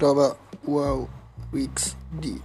October Wow Weeks D.